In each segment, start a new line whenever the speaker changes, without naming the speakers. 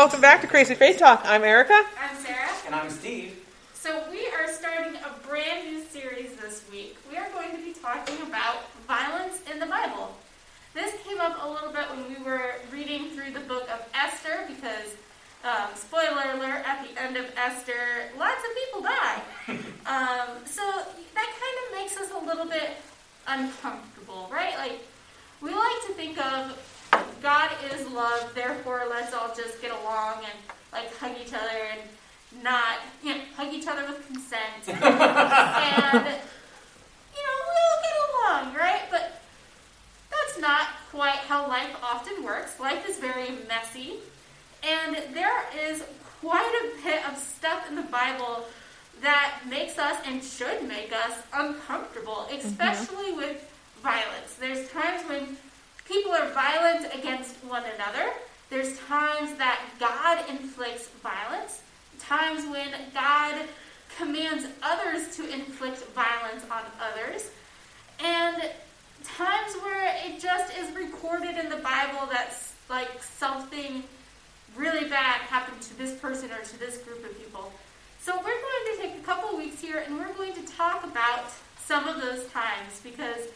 Welcome back to Crazy Faith Talk. I'm Erica.
I'm Sarah.
And I'm Steve.
So we are starting a brand new series this week. We are going to be talking about violence in the Bible. This came up a little bit when we were reading through the book of Esther because, um, spoiler alert, at the end of Esther, lots of people die. um, so that kind of makes us a little bit uncomfortable, right? Like, we like to think of God is love, therefore let's all just get along and like hug each other and not, you know, hug each other with consent. and, you know, we'll get along, right? But that's not quite how life often works. Life is very messy. And there is quite a bit of stuff in the Bible that makes us and should make us uncomfortable, mm-hmm. especially with violence. There's times when people are violent against one another. There's times that God inflicts violence, times when God commands others to inflict violence on others, and times where it just is recorded in the Bible that's like something really bad happened to this person or to this group of people. So we're going to take a couple weeks here and we're going to talk about some of those times because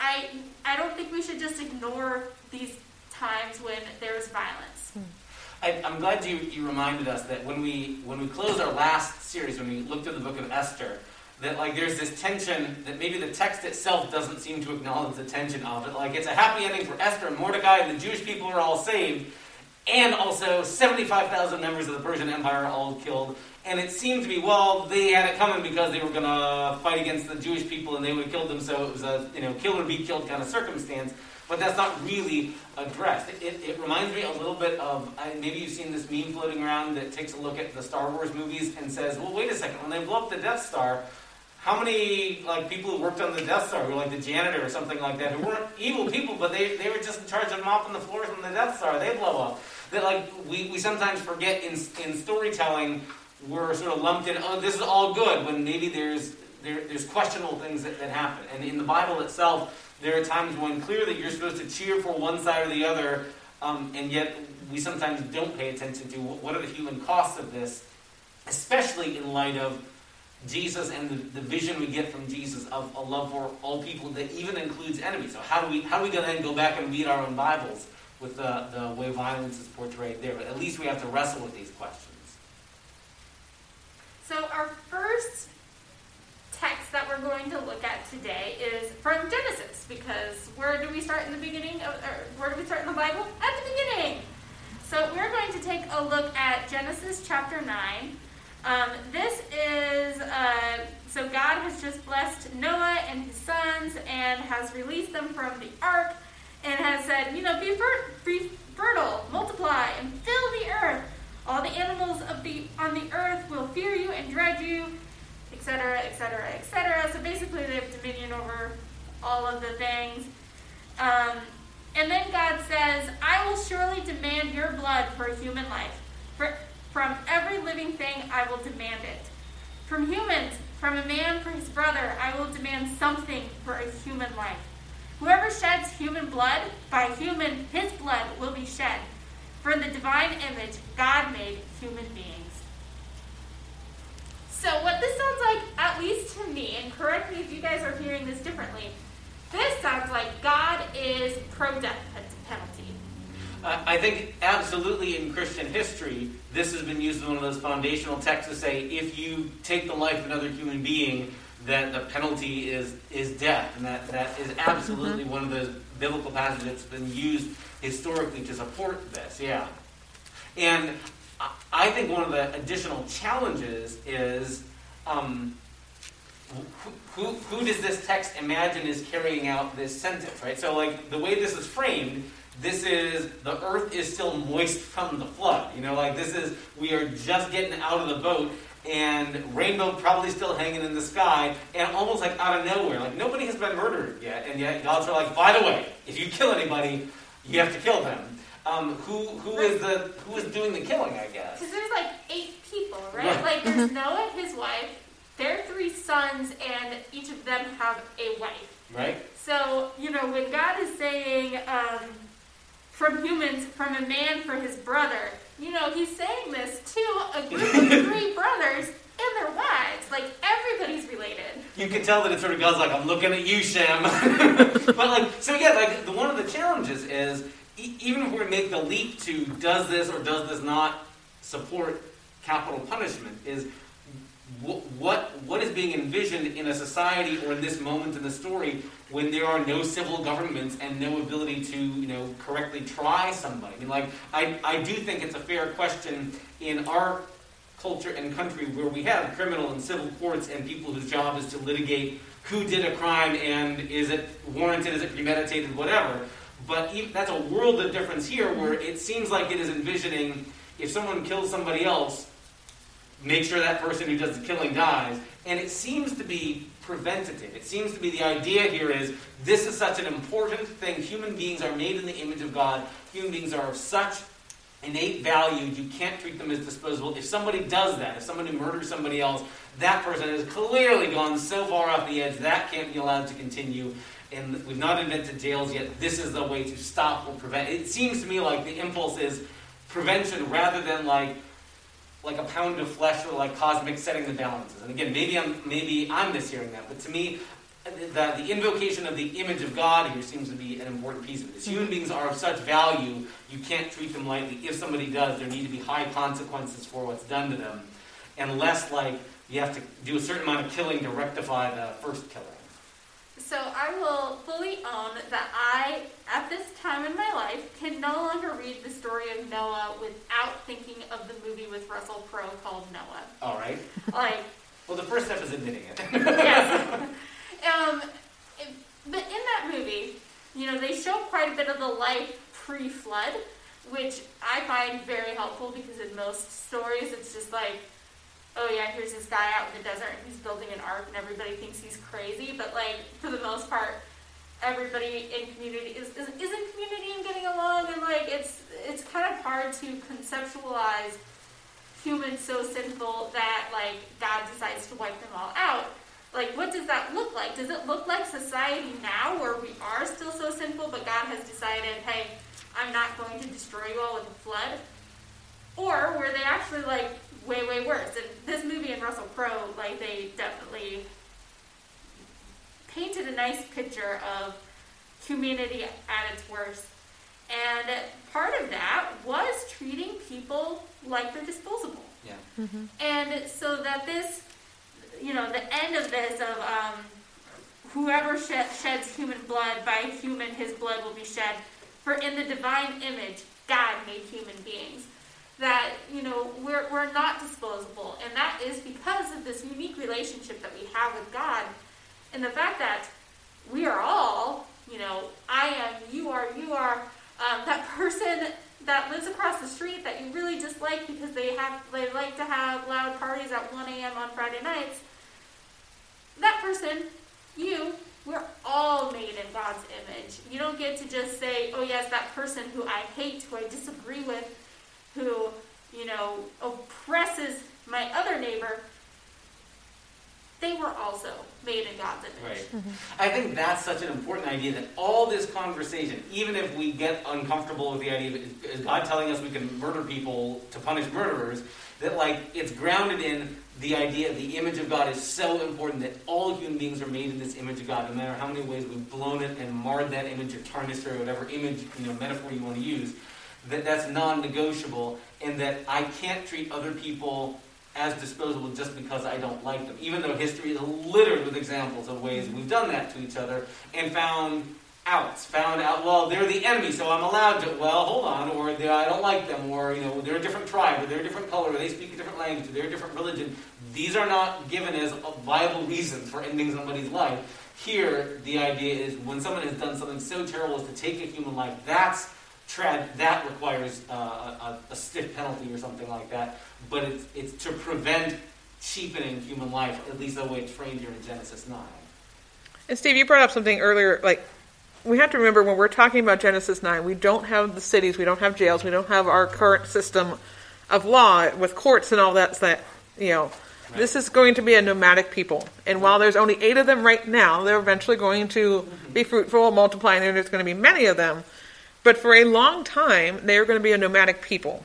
I I don't think we should just ignore these times when there's violence. Hmm.
I, I'm glad you, you reminded us that when we when we closed our last series, when we looked at the book of Esther, that like there's this tension that maybe the text itself doesn't seem to acknowledge the tension of it. Like it's a happy ending for Esther and Mordecai, and the Jewish people are all saved, and also 75,000 members of the Persian Empire all killed. And it seemed to be, well, they had it coming because they were going to fight against the Jewish people and they would killed them, so it was a, you know, kill or be killed kind of circumstance. But that's not really addressed. It, it, it reminds me a little bit of, I- maybe you've seen this meme floating around that takes a look at the Star Wars movies and says, well, wait a second, when they blow up the Death Star, how many like people who worked on the Death Star, who were like the janitor or something like that, who weren't evil people, but they, they were just in charge of mopping the floors on the Death Star, they blow up. That like we, we sometimes forget in, in storytelling, we're sort of lumped in, oh, this is all good, when maybe there's there, there's questionable things that, that happen. And in the Bible itself, there are times when clearly you're supposed to cheer for one side or the other, um, and yet we sometimes don't pay attention to what are the human costs of this, especially in light of Jesus and the, the vision we get from Jesus of a love for all people that even includes enemies. So how do we how do we then go back and read our own Bibles with the, the way violence is portrayed there? But at least we have to wrestle with these questions.
So our first text that we're going to look at today is from Genesis because where do we start in the beginning of, or where do we start in the Bible? At the beginning. So we're going to take a look at Genesis chapter 9. Um, this is, uh, so God has just blessed Noah and his sons and has released them from the ark and has said, you know, be, fer- be fertile, multiply, and fill the earth. All the animals of the on the earth will fear you and dread you, etc., etc., etc. So basically, they have dominion over all of the things. Um, and then God says, I will surely demand your blood for human life. For, from every living thing, I will demand it. From humans, from a man for his brother, I will demand something for a human life. Whoever sheds human blood, by human his blood will be shed. For in the divine image, God made human beings. So, what this sounds like, at least to me, and correct me if you guys are hearing this differently, this sounds like God is pro death penalty.
I think absolutely in Christian history, this has been used as one of those foundational texts to say if you take the life of another human being, that the penalty is is death, and that that is absolutely one of those biblical passages that's been used historically to support this. Yeah, and I- I think one of the additional challenges is. Um, who, who, who does this text imagine is carrying out this sentence, right? So, like, the way this is framed, this is the earth is still moist from the flood. You know, like, this is, we are just getting out of the boat, and rainbow probably still hanging in the sky, and almost like out of nowhere. Like, nobody has been murdered yet, and yet God's are like, by the way, if you kill anybody, you have to kill them. Um, who, who is the, who is doing the killing, I guess?
Because there's like eight people, right? Like there's Noah, his wife, their three sons, and each of them have a wife.
Right?
So, you know, when God is saying um, from humans, from a man for his brother, you know, he's saying this to a group of three brothers and their wives. Like, everybody's related.
You can tell that it sort of goes like, I'm looking at you, Shem. but like, so yeah, like the, one of the challenges is e- even if we make the leap to does this or does this not support capital punishment, is what what is being envisioned in a society or in this moment in the story when there are no civil governments and no ability to you know correctly try somebody. I mean, like I I do think it's a fair question in our culture and country where we have criminal and civil courts and people whose job is to litigate who did a crime and is it warranted, is it premeditated, whatever. But even, that's a world of difference here where it seems like it is envisioning if someone kills somebody else, make sure that person who does the killing dies. And it seems to be preventative. It seems to be the idea here is this is such an important thing. Human beings are made in the image of God. Human beings are of such innate value. You can't treat them as disposable. If somebody does that, if somebody murders somebody else, that person has clearly gone so far off the edge that can't be allowed to continue. And we've not invented jails yet. This is the way to stop or prevent. It seems to me like the impulse is prevention rather than like like a pound of flesh or like cosmic setting the balances. And again, maybe I'm maybe I'm mishearing that, but to me, the, the invocation of the image of God here seems to be an important piece of this. Mm-hmm. Human beings are of such value, you can't treat them lightly. If somebody does, there need to be high consequences for what's done to them, and less like you have to do a certain amount of killing to rectify the first killing.
So I will fully own that I, at this time in my life, can no longer read the story of Noah without thinking of the movie with Russell Crowe called Noah.
All right.
Like,
Well, the first step is admitting it.
yes. Um, it- but in that movie, you know, they show quite a bit of the life pre-flood, which I find very helpful because in most stories it's just like, oh yeah, here's this guy out in the desert and he's building an ark and everybody thinks he's crazy. But like for the most part, everybody in community is, is, is in community and getting along and like it's it's kind of hard to conceptualize humans so sinful that like God decides to wipe them all out. Like, what does that look like? Does it look like society now where we are still so sinful, but God has decided, hey, I'm not going to destroy you all with a flood? Or were they actually like way, way worse? And this movie and Russell Crowe, like, they definitely painted a nice picture of humanity at its worst. And part of that was treating people like they're disposable.
Yeah.
And so that this, you know, the end of this of um, whoever shed, sheds human blood, by human his blood will be shed. For in the divine image, God made human beings. That, you know, we're, we're not disposable. And that is because of this unique relationship that we have with God. And the fact that we are all, you know, I am, you are, you are, um, that person that lives across the street that you really dislike because they have they like to have loud parties at 1 a.m. on Friday nights. That person, you, we're all made in God's image. You don't get to just say, oh yes, that person who I hate, who I disagree with, who, you know, oppresses my other neighbor. They were also made in God's image.
Right. Mm-hmm. I think that's such an important idea that all this conversation, even if we get uncomfortable with the idea of is- is God telling us we can murder people to punish murderers, that like it's grounded in the idea the image of God is so important that all human beings are made in this image of God, no matter how many ways we've blown it and marred that image or tarnished it or whatever image, you know, metaphor you want to use, that that's non-negotiable, and that I can't treat other people as disposable just because I don't like them. Even though history is littered with examples of ways we've done that to each other and found outs, found out, well, they're the enemy, so I'm allowed to, well, hold on, or I don't like them, or, you know, they're a different tribe, or they're a different color, or they speak a different language, or they're a different religion. These are not given as viable reasons for ending somebody's life. Here, the idea is when someone has done something so terrible as to take a human life, that's trad, that requires uh, a, a stiff penalty or something like that. But it's, it's to prevent cheapening human life, at least the way it's framed here in Genesis 9.
And Steve, you brought up something earlier. Like, we have to remember when we're talking about Genesis 9, we don't have the cities, we don't have jails, we don't have our current system of law with courts and all that. So that You know, this is going to be a nomadic people. And while there's only eight of them right now, they're eventually going to be fruitful, multiply, and there's going to be many of them. But for a long time, they are going to be a nomadic people.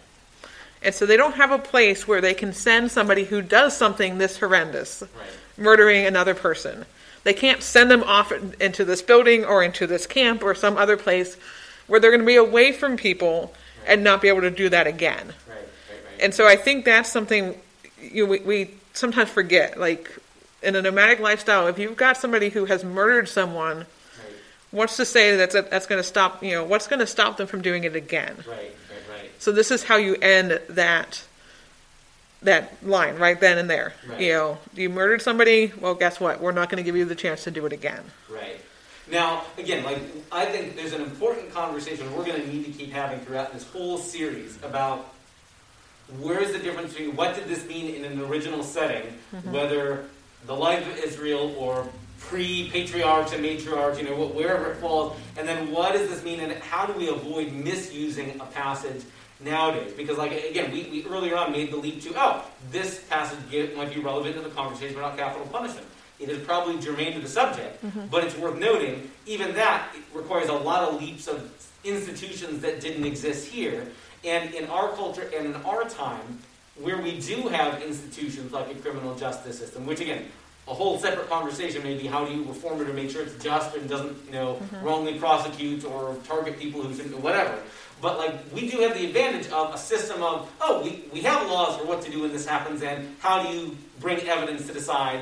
And so they don't have a place where they can send somebody who does something this horrendous,
Right.
murdering another person. They can't send them off into this building or into this camp or some other place where they're going to be away from people and not be able to do that again.
Right. Right. Right.
And so I think that's something you we, we sometimes forget. Like in a nomadic lifestyle, if you've got somebody who has murdered someone,
right.
What's to say that's, that's going to stop? You know, what's going to stop them from doing it again?
Right. Right. Right.
So this is how you end that that line right then and there.
Right.
You know, you murdered somebody. Well, guess what? We're not going to give you the chance to do it again.
Right. Now, again, like I think there's an important conversation we're going to need to keep having throughout this whole series about where's the difference between what did this mean in an original setting, mm-hmm. whether the life of Israel or pre-patriarchs and matriarchs, you know, wherever it falls, and then what does this mean, and how do we avoid misusing a passage nowadays? Because, like again, we, we earlier on made the leap to, oh, this passage get, might be relevant to the conversation about capital punishment. It is probably germane to the subject, mm-hmm. but it's worth noting, even that requires a lot of leaps of institutions that didn't exist here. And in our culture and in our time, where we do have institutions like a criminal justice system, which again, a whole separate conversation maybe how do you reform it or make sure it's just and doesn't, you know, mm-hmm. wrongly prosecute or target people who shouldn't, whatever. But like we do have the advantage of a system of, oh, we, we have laws for what to do when this happens and how do you bring evidence to decide.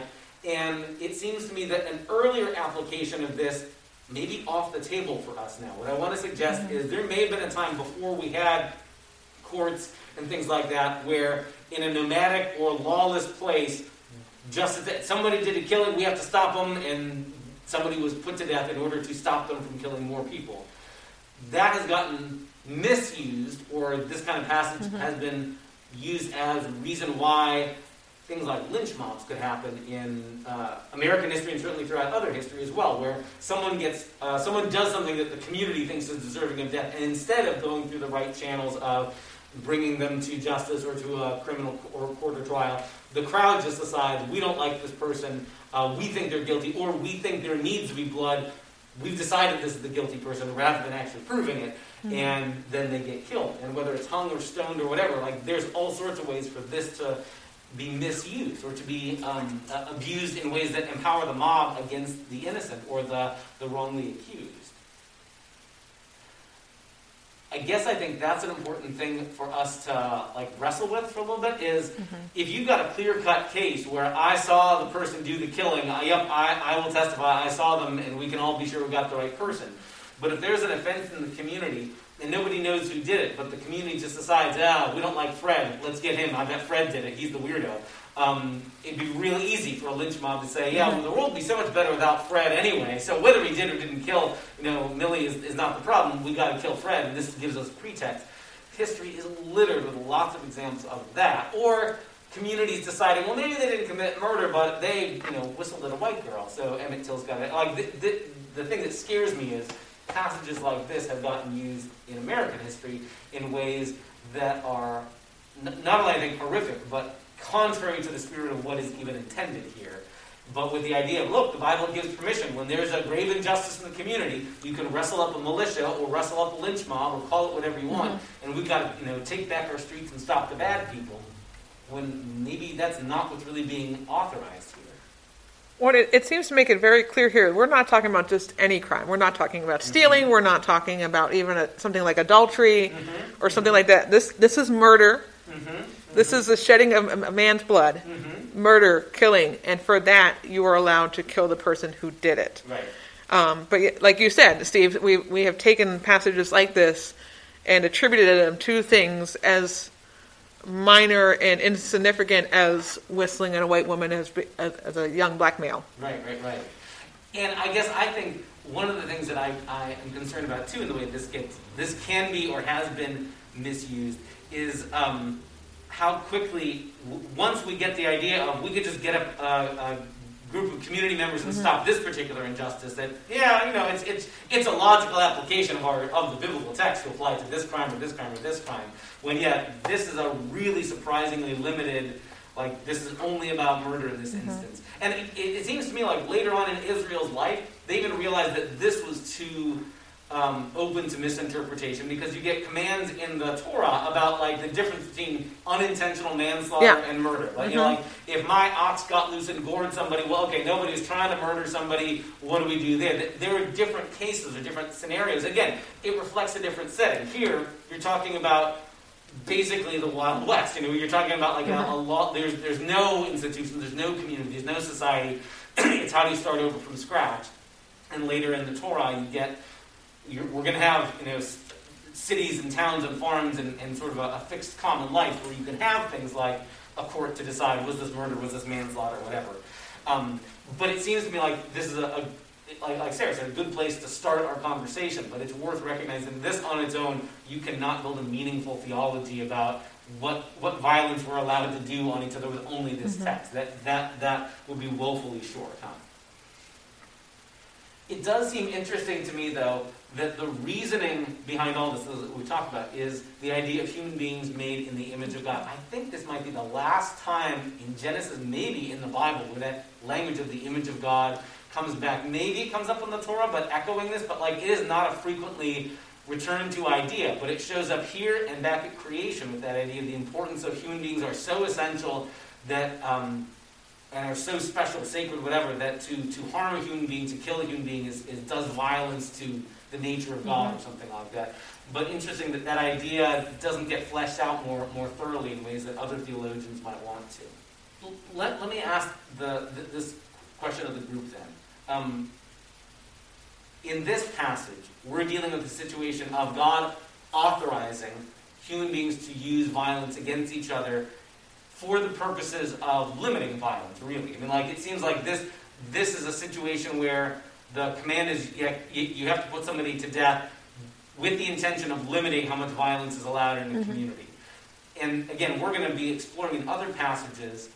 And it seems to me that an earlier application of this may be off the table for us now. What I want to suggest mm-hmm. is there may have been a time before we had courts and things like that where in a nomadic or lawless place, just that somebody did a killing, we have to stop them, and somebody was put to death in order to stop them from killing more people. That has gotten misused, or this kind of passage has been used as a reason why things like lynch mobs could happen in uh, American history and certainly throughout other history as well, where someone gets, uh, someone does something that the community thinks is deserving of death, and instead of going through the right channels of bringing them to justice or to a criminal or court or trial, the crowd just decides we don't like this person, uh, we think they're guilty, or we think there needs to be blood. We've decided this is the guilty person rather than actually proving it, and then they get killed. And whether it's hung or stoned or whatever, like there's all sorts of ways for this to be misused or to be um, uh, abused in ways that empower the mob against the innocent or the, the wrongly accused. I guess I think that's an important thing for us to like wrestle with for a little bit is mm-hmm. if you've got a clear cut case where I saw the person do the killing, I, yep, I, I will testify, I saw them, and we can all be sure we got the right person. But if there's an offense in the community and nobody knows who did it, but the community just decides, ah, we don't like Fred, let's get him. I bet Fred did it. He's the weirdo. Um, it'd be really easy for a lynch mob to say, yeah, well, the world would be so much better without Fred anyway. So whether he did or didn't kill, you know, Millie is, is not the problem. We got to kill Fred, and this gives us pretext. History is littered with lots of examples of that. Or communities deciding, well, maybe they didn't commit murder, but they, you know, whistled at a white girl, so Emmett Till's got it. Like the, the, the thing that scares me is passages like this have gotten used in American history in ways that are n- not only I think horrific, but contrary to the spirit of what is even intended here. But with the idea of, look, the Bible gives permission. When there's a grave injustice in the community, you can wrestle up a militia or wrestle up a lynch mob or call it whatever you want, mm-hmm. and we've got to, you know, take back our streets and stop the bad people. When maybe that's not what's really being authorized.
What it, it seems to make it very clear here, we're not talking about just any crime. We're not talking about stealing. Mm-hmm. We're not talking about even a, something like adultery mm-hmm. or something like that. This this is murder. Mm-hmm. This is the shedding of a a man's blood, murder, killing, and for that you are allowed to kill the person who did it.
Right.
Um, but like you said, Steve, we we have taken passages like this and attributed them to things as minor and insignificant as whistling at a white woman as as, as a young black male.
Right, right, right. And I guess I think one of the things that I, I am concerned about too in the way this gets this can be or has been misused is um, how quickly w- once we get the idea of we could just get a, a, a group of community members and mm-hmm. stop this particular injustice that yeah you know it's it's it's a logical application of our of the biblical text to apply to this crime or this crime or this crime when yet this is a really surprisingly limited Like this is only about murder in this mm-hmm. instance. And it, it, it seems to me like later on in Israel's life, they even realized that this was too um, open to misinterpretation because you get commands in the Torah about like the difference between unintentional manslaughter
Yeah.
and murder. Like, you know, like if my ox got loose and gored somebody, well, okay, nobody's trying to murder somebody. What do we do there? There are different cases or different scenarios. Again, it reflects a different setting. Here, you're talking about basically the Wild West. You know, you're talking about like a, a lot. There's there's no institution, there's no community, there's no society. it's how do you start over from scratch? And later in the Torah, you get we're going to have you know s- cities and towns and farms and, and sort of a, a fixed common life where you can have things like a court to decide was this murder, was this manslaughter, or whatever. Um, but it seems to me like this is a, a like, like Sarah said, a good place to start our conversation. But it's worth recognizing this on its own, you cannot build a meaningful theology about what what violence we're allowed to do on each other with only this text. That that that would be woefully short. Huh? It does seem interesting to me, though, that the reasoning behind all this that we talked about is the idea of human beings made in the image of God. I think this might be the last time in Genesis, maybe in the Bible, where that language of the image of God comes back. Maybe it comes up in the Torah, but echoing this, but like it is not a frequently returned to idea, but it shows up here and back at creation with that idea of the importance of human beings are so essential that um, and are so special, sacred, whatever, that to, to harm a human being, to kill a human being, is, is does violence to the nature of God or something like that. But interesting that that idea doesn't get fleshed out more, more thoroughly in ways that other theologians might want to. L- Let, let me ask the, th this question of the group then. Um, in this passage, we're dealing with the situation of God authorizing human beings to use violence against each other for the purposes of limiting violence, really. I mean, like, it seems like this, this is a situation where the command is you have, you- you have to put somebody to death with the intention of limiting how much violence is allowed in the community. And again, we're going to be exploring in other passages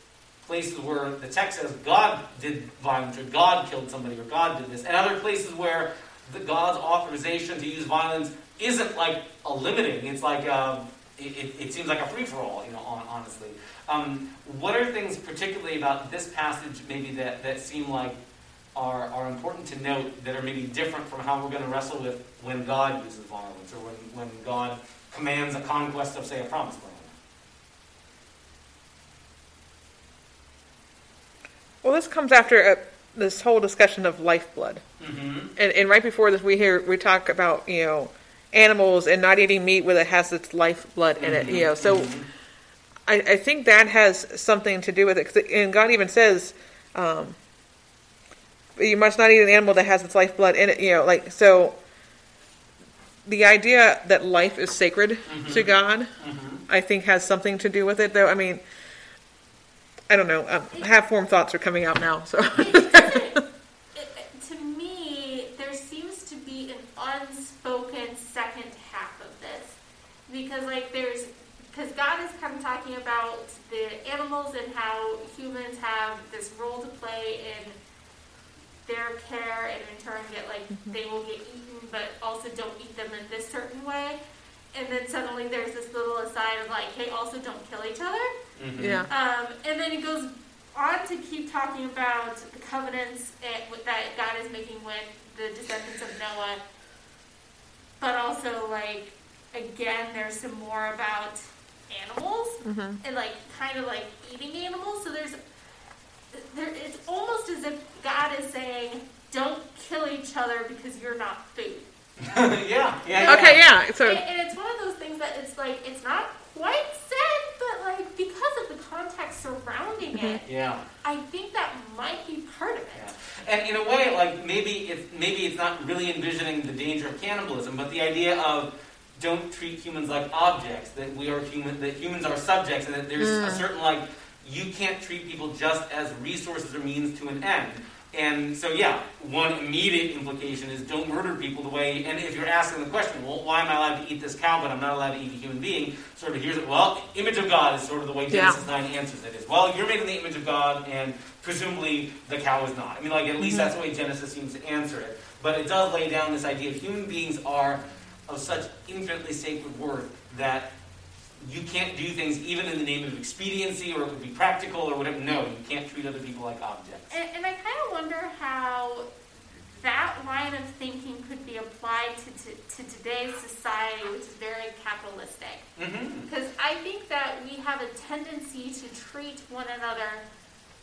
places where the text says God did violence or God killed somebody or God did this, and other places where the God's authorization to use violence isn't like a limiting. It's like uh, it, it, it seems like a free for all, you know, honestly. Um, what are things particularly about this passage maybe that, that seem like are, are important to note that are maybe different from how we're going to wrestle with when God uses violence or when, when God commands a conquest of, say, a promised land?
Well, this comes after uh this whole discussion of lifeblood,
Mm-hmm.
and, and right before this, we hear we talk about you know animals and not eating meat where it has its lifeblood in it. You know, so I, I think that has something to do with it. and God even says, um, "You must not eat an animal that has its lifeblood in it." You know, like so. The idea that life is sacred to God, I think, has something to do with it. Though, I mean, I don't know. Um, half-formed thoughts are coming out now. So,
it it, it- to me, there seems to be an unspoken second half of this. Because, like, there's, because God is kind of talking about the animals and how humans have this role to play in their care and in turn get, like, they will get eaten, but also don't eat them in this certain way. And then suddenly there's this little aside of, like, hey, also don't kill each other.
Mm-hmm.
yeah.
Um, and then it goes on to keep talking about the covenants and, with- that God is making with the descendants of Noah. But also, like, again, there's some more about animals and, like, kind of like eating animals. So there's, there, it's almost as if God is saying, don't kill each other because you're not food.
yeah, yeah.
Okay, yeah. So
And, and it's one of those things that it's like, it's not quite said, but, like, because of the context surrounding mm-hmm. it,
Yeah.
I think that might be part of it.
Yeah. And in a way, like maybe it's maybe it's not really envisioning the danger of cannibalism, but the idea of don't treat humans like objects. That we are human. That humans are subjects, and that there's a mm. certain like you can't treat people just as resources or means to an end. And so, yeah, one immediate implication is don't murder people the way. And if you're asking the question, well, why am I allowed to eat this cow, but I'm not allowed to eat a human being? Sort of here's it. Well, image of God is sort of the way
Yeah.
Genesis nine answers it. Is well, you're made in the image of God, and presumably the cow is not. I mean, like at least mm-hmm. that's the way Genesis seems to answer it. But it does lay down this idea of human beings are of such infinitely sacred worth that you can't do things even in the name of expediency or it would be practical or whatever. No, you can't treat other people like objects.
And, and I kind of wonder how that line of thinking could be applied to, to, to today's society, which is very capitalistic. Because I think that we have a tendency to treat one another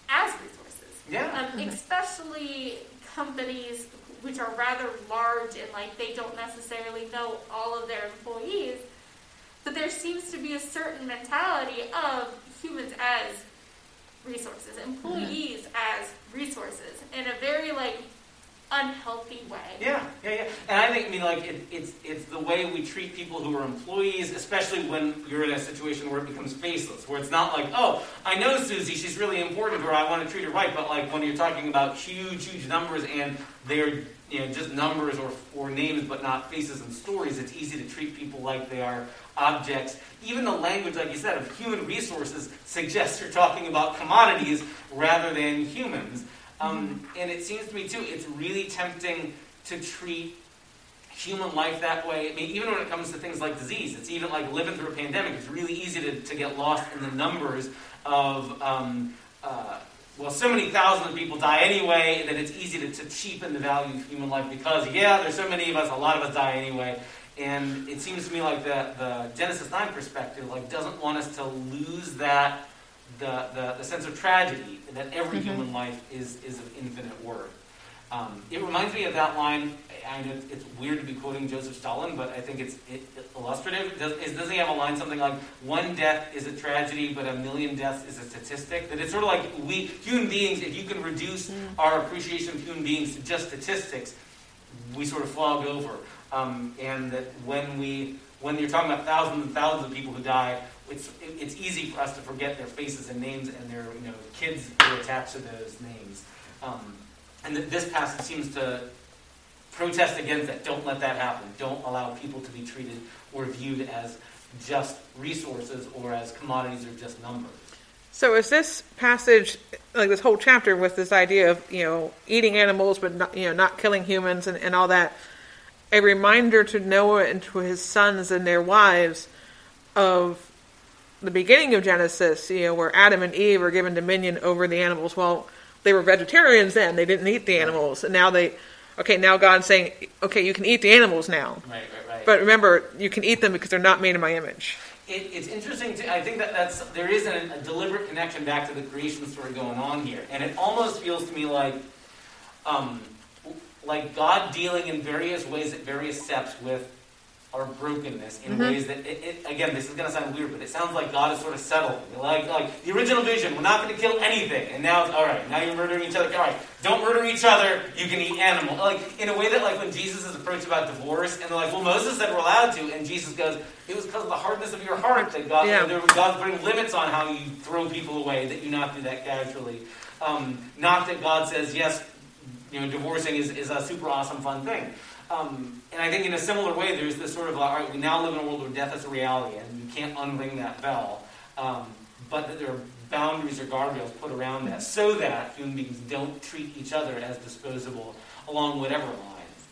as resources.
Yeah.
Um, especially companies which are rather large and like they don't necessarily know all of their employees. But there seems to be a certain mentality of humans as resources, employees mm-hmm. as resources, in a very like unhealthy way.
Yeah, yeah, yeah. And I think, I mean, like, it, it's it's the way we treat people who are employees, especially when you're in a situation where it becomes faceless, where it's not like, oh, I know Susie, she's really important, or I want to treat her right. But like when you're talking about huge, huge numbers and they're you know just numbers or or names, but not faces and stories, it's easy to treat people like they are objects. Even the language, like you said, of human resources suggests you're talking about commodities rather than humans. Um, and it seems to me, too, it's really tempting to treat human life that way. I mean, even when it comes to things like disease, it's even like living through a pandemic, it's really easy to, to get lost in the numbers of, um, uh, well, so many thousands of people die anyway that it's easy to, to cheapen the value of human life because, yeah, there's so many of us, a lot of us die anyway. And it seems to me like the, the Genesis 9 perspective like doesn't want us to lose that the, the, the sense of tragedy that every
Mhm.
human life is, is of infinite worth. Um, it reminds me of that line. I know it's weird to be quoting Joseph Stalin, but I think it's it, illustrative. Does, is, doesn't he have a line something like, one death is a tragedy, but a million deaths is a statistic? That it's sort of like we, human beings, if you can reduce our appreciation of human beings to just statistics, we sort of flog over. Um, and that when we, when you're talking about thousands and thousands of people who die, it's, it's easy for us to forget their faces and names and their you know kids attached to those names. Um, and th- this passage seems to protest against that. Don't let that happen. Don't allow people to be treated or viewed as just resources or as commodities or just numbers.
So is this passage like this whole chapter with this idea of you know eating animals but not you know not killing humans and, and all that a reminder to Noah and to his sons and their wives of the beginning of Genesis, you know, where Adam and Eve are given dominion over the animals. Well, they were vegetarians then; they didn't eat the animals, and now they, okay, now God's saying, okay, you can eat the animals now,
Right, right, right.
but remember, you can eat them because they're not made in my image.
It, it's interesting. To, I think that that's there is a, a deliberate connection back to the creation story going on here, and it almost feels to me like, um, like God dealing in various ways at various steps with our brokenness in ways that, it, it, again, this is going to sound weird, but it sounds like God is sort of settling. Like, like the original vision, we're not going to kill anything, and now it's all right. Now you're murdering each other. All right, don't murder each other. You can eat animal. Like in a way that, like when Jesus is approached about divorce, and they're like, well, Moses said we're allowed to, and Jesus goes, it was because of the hardness of your heart that God,
Yeah.
God's putting limits on how you throw people away. That you not do that casually. Um, not that God says yes, you know, divorcing is, is a super awesome fun thing. Um, and I think in a similar way, there's this sort of, all right, we now live in a world where death is a reality, and you can't unring that bell. Um, but that there are boundaries or guardrails put around that so that human beings don't treat each other as disposable along whatever lines.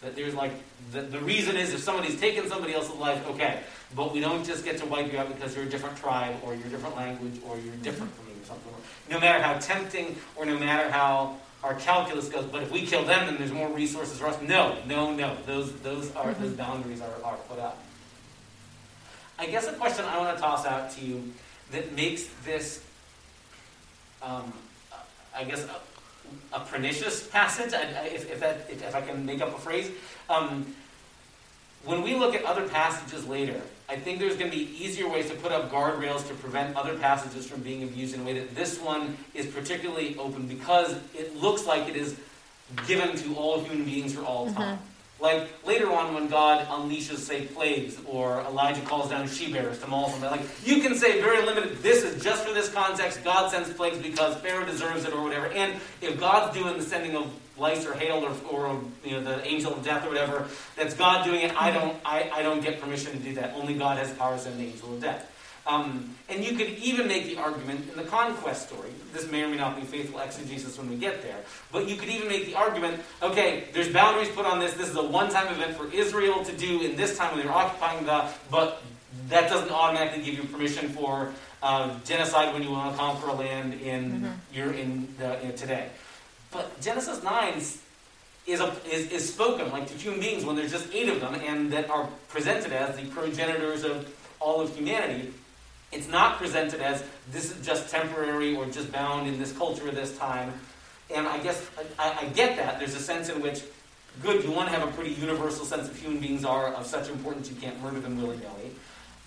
That there's like, the, the reason is if somebody's taken somebody else's life, okay, but we don't just get to wipe you out because you're a different tribe or you're a different language or you're different from me or something. No matter how tempting or no matter how our calculus goes, but if we kill them, then there's more resources for us. No, no, no. Those, those, are, those boundaries are, are put up. I guess a question I want to toss out to you that makes this, um, I guess, a, a pernicious passage, I, I, if, if, that, if, if I can make up a phrase. Um, when we look at other passages later, I think there's going to be easier ways to put up guardrails to prevent other passages from being abused in a way that this one is particularly open because it looks like it is given to all human beings for all mm-hmm. time. Like later on, when God unleashes, say, plagues, or Elijah calls down she bears to maul somebody, like you can say very limited. This is just for this context. God sends plagues because Pharaoh deserves it, or whatever. And if God's doing the sending of lice or hail or, or you know the angel of death or whatever, that's God doing it. I don't I, I don't get permission to do that. Only God has powers to send the angel of death. Um, and you could even make the argument in the conquest story. This may or may not be faithful exegesis when we get there. But you could even make the argument okay, there's boundaries put on this. This is a one time event for Israel to do in this time when they're occupying the. But that doesn't automatically give you permission for uh, genocide when you want to conquer a land in your in, the, in today. But Genesis nine is is, a, is is spoken like to human beings when there's just eight of them and that are presented as the progenitors of all of humanity. It's not presented as this is just temporary or just bound in this culture at this time. And I guess I, I get that. There's a sense in which, good, you want to have a pretty universal sense of human beings are of such importance you can't murder them willy nilly.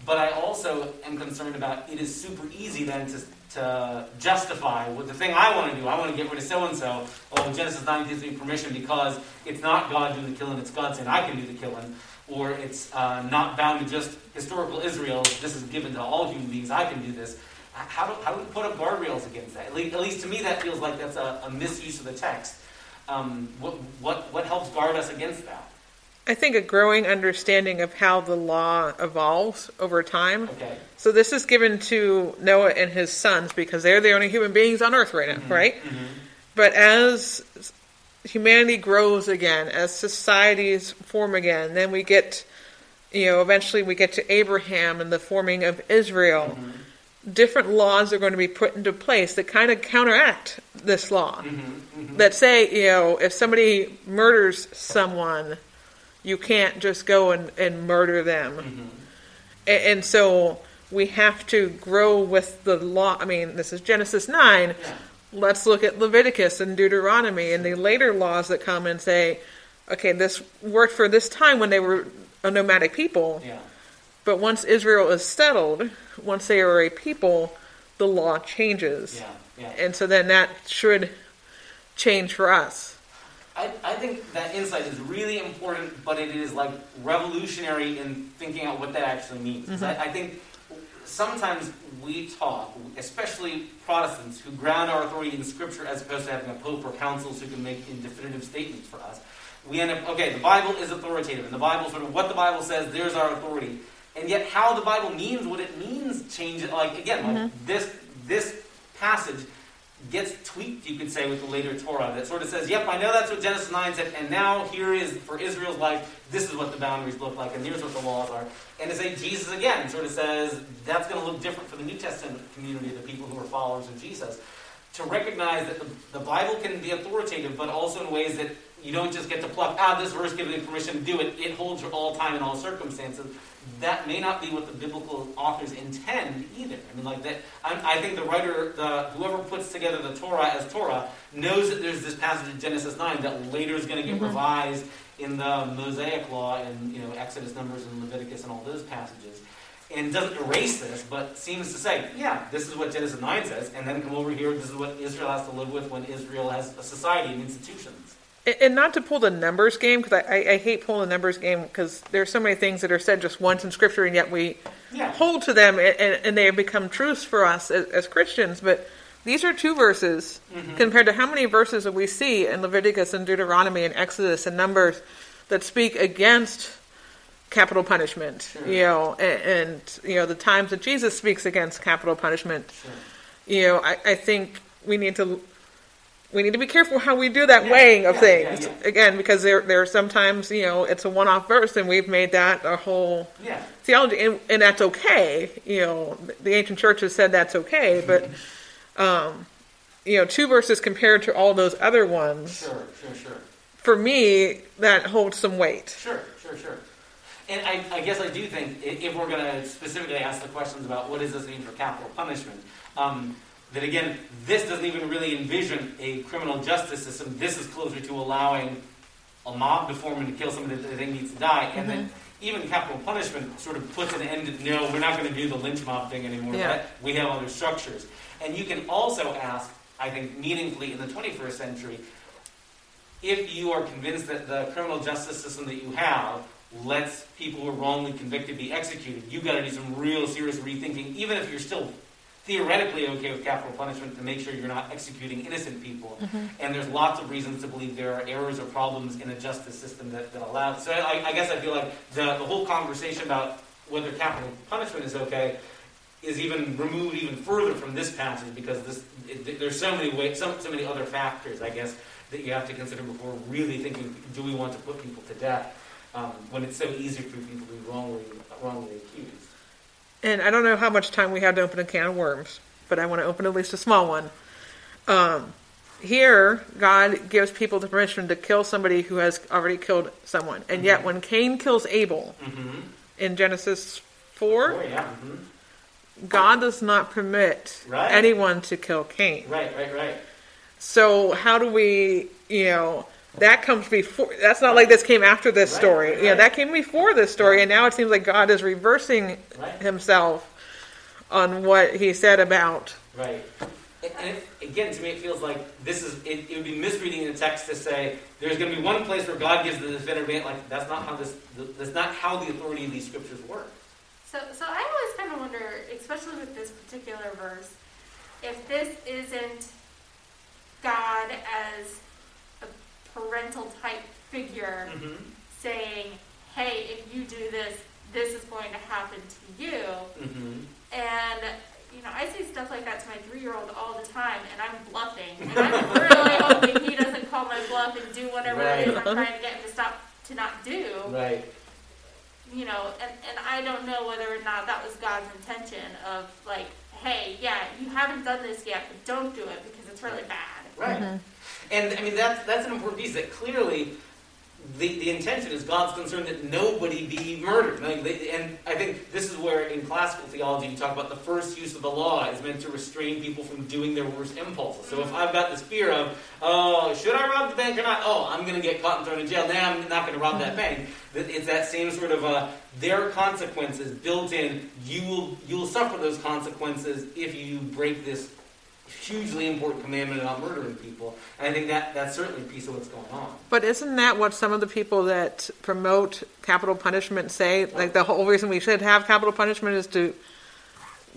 But I also am concerned about it is super easy then to, to justify what the thing I want to do. I want to get rid of so and so. Oh, Genesis 9 gives me permission because it's not God doing the killing, it's God saying I can do the killing. Or it's uh, not bound to just historical Israel. This is given to all human beings. I can do this. How do, how do we put up guardrails against that? At least, at least to me, that feels like that's a, a misuse of the text. Um, what, what, what helps guard us against that?
I think a growing understanding of how the law evolves over time.
Okay.
So this is given to Noah and his sons because they're the only human beings on earth right now,
Mm-hmm.
right? Mm-hmm. But as humanity grows again, as societies form again, then we get, you know, eventually we get to Abraham and the forming of Israel. Mm-hmm. Different laws are going to be put into place that kind of counteract this law. Mm-hmm. That say, you know, if somebody murders someone, you can't just go and, and murder them. Mm-hmm. A- And, so we have to grow with the law. I mean, this is Genesis 9.
Yeah.
Let's look at Leviticus and Deuteronomy and the later laws that come and say, okay, this worked for this time when they were a nomadic people,
Yeah.
but once Israel is settled, once they are a people, the law changes.
Yeah. Yeah.
And so then that should change for us.
I, I think that insight is really important, but it is like revolutionary in thinking out what that actually means. 'Cause I, I think sometimes we talk, especially Protestants, who ground our authority in Scripture as opposed to having a pope or councils who can make definitive statements for us. We end up, okay, the Bible is authoritative, and the Bible sort of what the Bible says, there's our authority. And yet, how the Bible means what it means changes. Like again, like mm-hmm. this this passage gets tweaked, you could say, with the later Torah that sort of says, yep, I know that's what Genesis 9 said, and now here is, for Israel's life, this is what the boundaries look like, and here's what the laws are. And to say Jesus again sort of says, that's going to look different for the New Testament community, the people who are followers of Jesus. To recognize that the, the Bible can be authoritative, but also in ways that you don't just get to pluck, ah, this verse gives me permission to do it, it holds for all time and all circumstances. That may not be what the biblical authors intend either. I mean, like that. I, I think the writer, the whoever puts together the Torah as Torah, knows that there's this passage in Genesis nine that later is going to get revised in the Mosaic Law and you know Exodus, Numbers, and Leviticus, and all those passages, and doesn't erase this, but seems to say, yeah, this is what Genesis nine says, and then come over here. This is what Israel has to live with when Israel has a society and institutions.
And- And not to pull the numbers game, because I, I, I hate pulling the numbers game, because there are so many things that are said just once in Scripture, and yet we
Yeah.
hold to them, and, and, they have become truths for us as, as Christians. But these are two verses mm-hmm. compared to how many verses that we see in Leviticus and Deuteronomy and Exodus and Numbers that speak against capital punishment.
Sure.
You know, and, and you know the times that Jesus speaks against capital punishment.
Sure.
You know, I, I think we need to we need to be careful how we do that
Yeah,
weighing of
yeah,
things
yeah,
again because there there are sometimes you know it's a one off verse and we've made that a whole theology and, and that's okay you know the ancient church has said that's okay but um you know two verses compared to all those other ones
Sure. Sure. Sure.
for me that holds some weight
Sure, sure, sure. And I, I guess I do think if we're going to specifically ask the questions about what does this mean for capital punishment, um, that again, this doesn't even really envision a criminal justice system. This is closer to allowing a mob to form and to kill somebody that they think needs to die. And then even capital punishment sort of puts an end to, no, we're not going to do the lynch mob thing anymore.
Yeah.
But we have other structures. And you can also ask, I think, meaningfully in the 21st century, if you are convinced that the criminal justice system that you have lets people who are wrongly convicted be executed, you've got to do some real serious rethinking, even if you're still theoretically okay with capital punishment, to make sure you're not executing innocent people. Mm-hmm. And there's lots of reasons to believe there are errors or problems in a justice system that, that allow. So I, I guess I feel like the, the whole conversation about whether capital punishment is okay is even removed even further from this passage because this it, there's so many ways, so, so many other factors, I guess, that you have to consider before really thinking, do we want to put people to death um, when it's so easy for people to be wrongly wrongly accused?
and I don't know how much time we have to open a can of worms, but I want to open at least a small one. Um, here, God gives people the permission to kill somebody who has already killed someone, and yet when Cain kills Abel in Genesis four,
Oh, yeah. mhm.
God does not permit
Right.
anyone to kill Cain.
Right, right, right.
So how do we, you know, that comes before. That's not like this came after this
Right,
story.
right,
Yeah, that came before this story, and now it seems like God is reversing
Right.
himself on what he said about.
Right. And- And it, again, to me, it feels like this is, it, it would be misreading the text to say there's going to be one place where God gives the definitive ban. Like, that's not how this, that's not how the authority of these scriptures work.
So, so I always kind of wonder, especially with this particular verse, if this isn't God as a parental type figure
Mm-hmm.
saying, "Hey, if you do this, this is going to happen to you."
Mm-hmm.
And you know, I say stuff like that to my three-year-old all the time, and I'm bluffing, and I'm really hoping he doesn't call my bluff and do whatever it is I'm trying to get him to stop to not do
Right.
you know, and, and I don't know whether or not that was God's intention of like, hey, yeah, you haven't done this yet, but don't do it because it's really bad.
Right. And I mean that's that's an important piece that clearly the, the intention is God's concern that nobody be murdered. Like they, and I think this is where in classical theology you talk about the first use of the law is meant to restrain people from doing their worst impulses. So if I've got this fear of, oh, should I rob the bank or not? Oh, I'm going to get caught and thrown in jail. Now I'm not going to rob that bank. That It's that same sort of uh, there are consequences built in. You will you will suffer those consequences if you break this hugely important commandment about murdering people. And I think that that's certainly a piece of what's going on.
But isn't that what some of the people that promote capital punishment say? Like the whole reason we should have capital punishment is to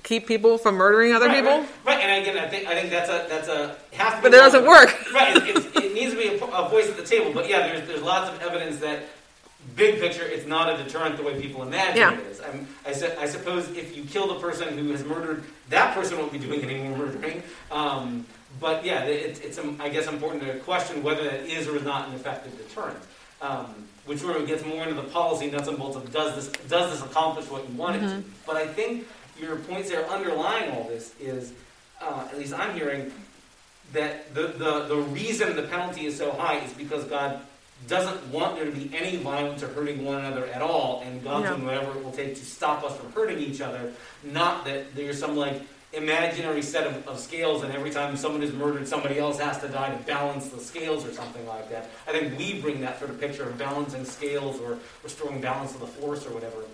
keep people from murdering other
right,
people.
right, right. And again, I think I think that's a that's a has to be
But it doesn't work.
right. It, it needs to be a, a voice at the table. But yeah, there's there's lots of evidence that. Big picture, it's not a deterrent the way people imagine
Yeah.
it is. I'm, I, su- I suppose if you kill the person who has murdered, that person won't be doing any more murdering. Um, but yeah, it, it's um, I guess important to question whether that is or is not an effective deterrent. Um, which sort of gets more into the policy nuts and bolts of does this does this accomplish what you want it to? But I think your points there underlying all this is, uh, at least I'm hearing, that the, the, the reason the penalty is so high is because God doesn't want there to be any violence or hurting one another at all, and God's doing whatever it will take to stop us from hurting each other. Not that there's some like imaginary set of, of scales, and every time someone is murdered, somebody else has to die to balance the scales or something like that. I think we bring that sort of picture of balancing scales or restoring balance of the force or whatever.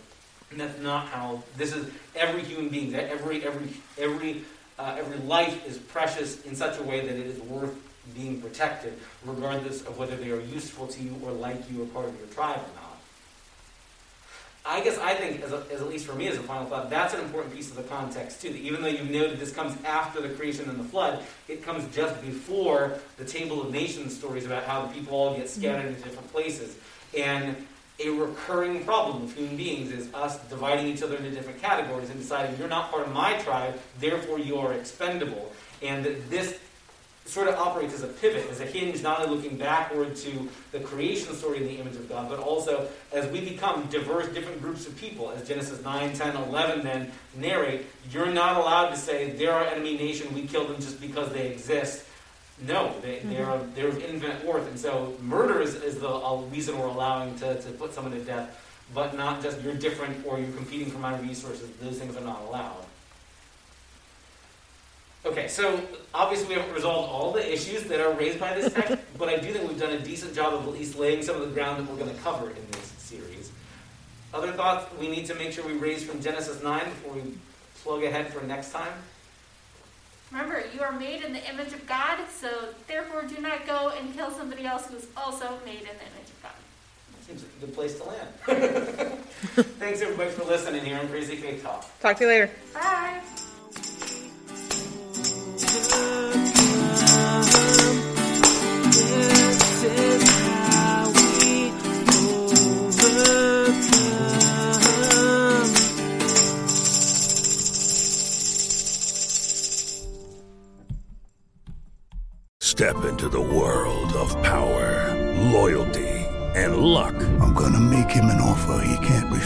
And that's not how this is. Every human being, that every every every uh, every life is precious in such a way that it is worth being protected, regardless of whether they are useful to you or like you or part of your tribe or not. I guess I think, as, a, as at least for me as a final thought, that's an important piece of the context too. That even though you've noted this comes after the creation and the flood, it comes just before the table of nations stories about how the people all get mm-hmm. scattered into different places. And a recurring problem of human beings is us dividing each other into different categories and deciding you're not part of my tribe, therefore you are expendable. And that this sort of operates as a pivot, as a hinge, not only looking backward to the creation story in the image of God, but also as we become diverse, different groups of people, as Genesis 9, 10, 11 then narrate, you're not allowed to say, they're our enemy nation, we killed them just because they exist. No, they, they mm-hmm. are, they're of infinite worth. And so murder is, is the a reason we're allowing to, to put someone to death, but not just you're different or you're competing for my resources. Those things are not allowed. Okay, so obviously we haven't resolved all the issues that are raised by this text, but I do think we've done a decent job of at least laying some of the ground that we're going to cover in this series. Other thoughts we need to make sure we raise from Genesis 9 before we plug ahead for next time?
Remember, you are made in the image of God, so therefore do not go and kill somebody else who is also made in the image of God.
Seems like a good place to land. Thanks everybody for listening here on Crazy Faith Talk.
Talk to you later.
Bye.